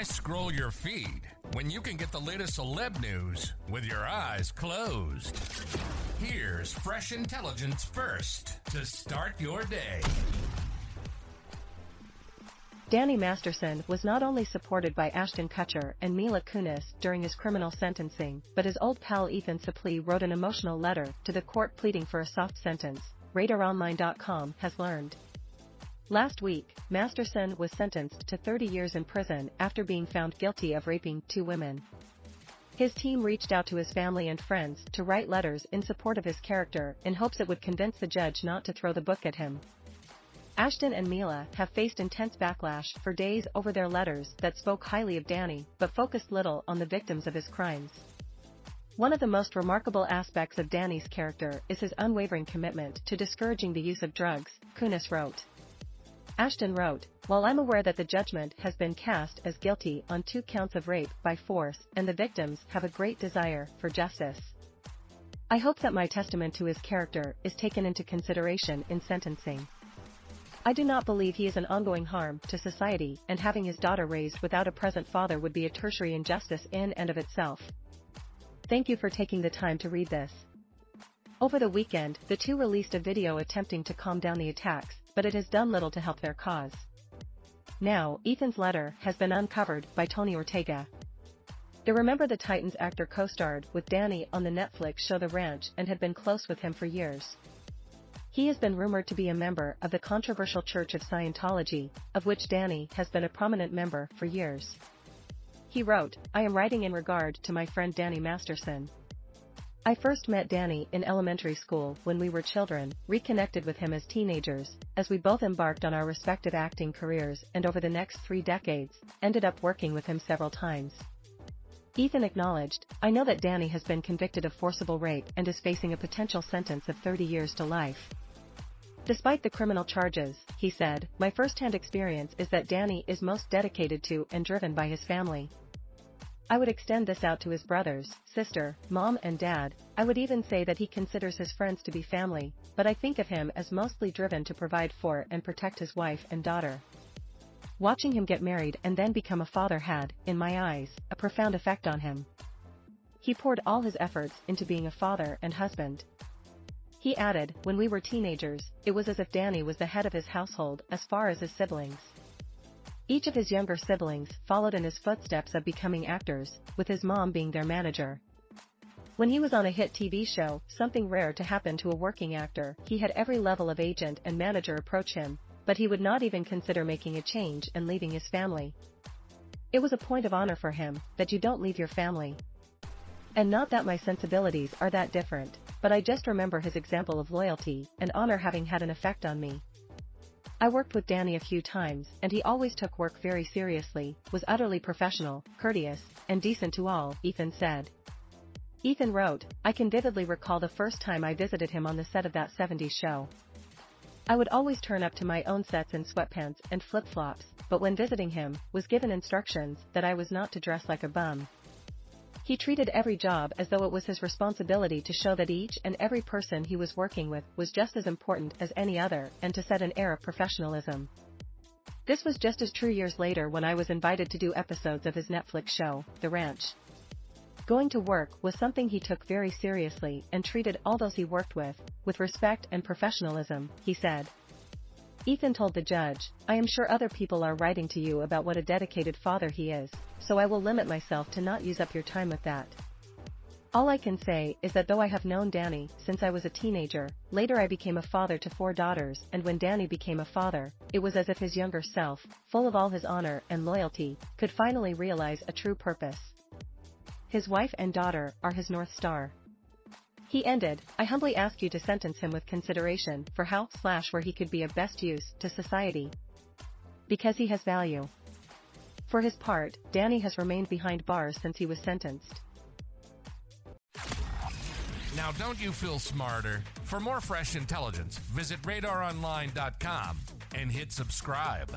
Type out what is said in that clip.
Why scroll your feed when you can get the latest celeb news with your eyes closed? Here's fresh intelligence first to start your day. Danny Masterson was not only supported by Ashton Kutcher and Mila Kunis during his criminal sentencing, but his old pal Ethan Suplee wrote an emotional letter to the court pleading for a soft sentence, RadarOnline.com has learned. Last week, Masterson was sentenced to 30 years in prison after being found guilty of raping two women. His team reached out to his family and friends to write letters in support of his character in hopes it would convince the judge not to throw the book at him. Ashton and Mila have faced intense backlash for days over their letters that spoke highly of Danny but focused little on the victims of his crimes. One of the most remarkable aspects of Danny's character is his unwavering commitment to discouraging the use of drugs, Kunis wrote. Ashton wrote, While I'm aware that the judgment has been cast as guilty on two counts of rape by force and the victims have a great desire for justice. I hope that my testament to his character is taken into consideration in sentencing. I do not believe he is an ongoing harm to society and having his daughter raised without a present father would be a tertiary injustice in and of itself. Thank you for taking the time to read this. Over the weekend, the two released a video attempting to calm down the attacks, but it has done little to help their cause. Now, Ethan's letter has been uncovered by Tony Ortega. The Remember the Titans actor co-starred with Danny on the Netflix show The Ranch and had been close with him for years. He has been rumored to be a member of the controversial Church of Scientology, of which Danny has been a prominent member for years. He wrote, I am writing in regard to my friend Danny Masterson. I first met Danny in elementary school when we were children, reconnected with him as teenagers, as we both embarked on our respective acting careers and over the next three decades, ended up working with him several times. Ethan acknowledged, I know that Danny has been convicted of forcible rape and is facing a potential sentence of 30 years to life. Despite the criminal charges, he said, my first-hand experience is that Danny is most dedicated to and driven by his family. I would extend this out to his brothers, sister, mom and dad, I would even say that he considers his friends to be family, but I think of him as mostly driven to provide for and protect his wife and daughter. Watching him get married and then become a father had, in my eyes, a profound effect on him. He poured all his efforts into being a father and husband, he added, when we were teenagers, it was as if Danny was the head of his household as far as his siblings. Each of his younger siblings followed in his footsteps of becoming actors, with his mom being their manager. When he was on a hit TV show, something rare to happen to a working actor, he had every level of agent and manager approach him, but he would not even consider making a change and leaving his family. It was a point of honor for him, that you don't leave your family. And not that my sensibilities are that different but I just remember his example of loyalty and honor having had an effect on me. I worked with Danny a few times, and he always took work very seriously, was utterly professional, courteous, and decent to all, Ethan said. Ethan wrote, I can vividly recall the first time I visited him on the set of that 70s show. I would always turn up to my own sets in sweatpants and flip-flops, but when visiting him, was given instructions that I was not to dress like a bum. He treated every job as though it was his responsibility to show that each and every person he was working with was just as important as any other and to set an air of professionalism. This was just as true years later when I was invited to do episodes of his Netflix show, The Ranch. Going to work was something he took very seriously and treated all those he worked with, with respect and professionalism, he said. Ethan told the judge, I am sure other people are writing to you about what a dedicated father he is, so I will limit myself to not use up your time with that. All I can say is that though I have known Danny since I was a teenager, later I became a father to four daughters and when Danny became a father, it was as if his younger self, full of all his honor and loyalty, could finally realize a true purpose. His wife and daughter are his North Star. He ended, I humbly ask you to sentence him with consideration for how slash where he could be of best use to society. Because he has value. For his part, Danny has remained behind bars since he was sentenced. Now, don't you feel smarter? For more fresh intelligence, visit radaronline.com and hit subscribe.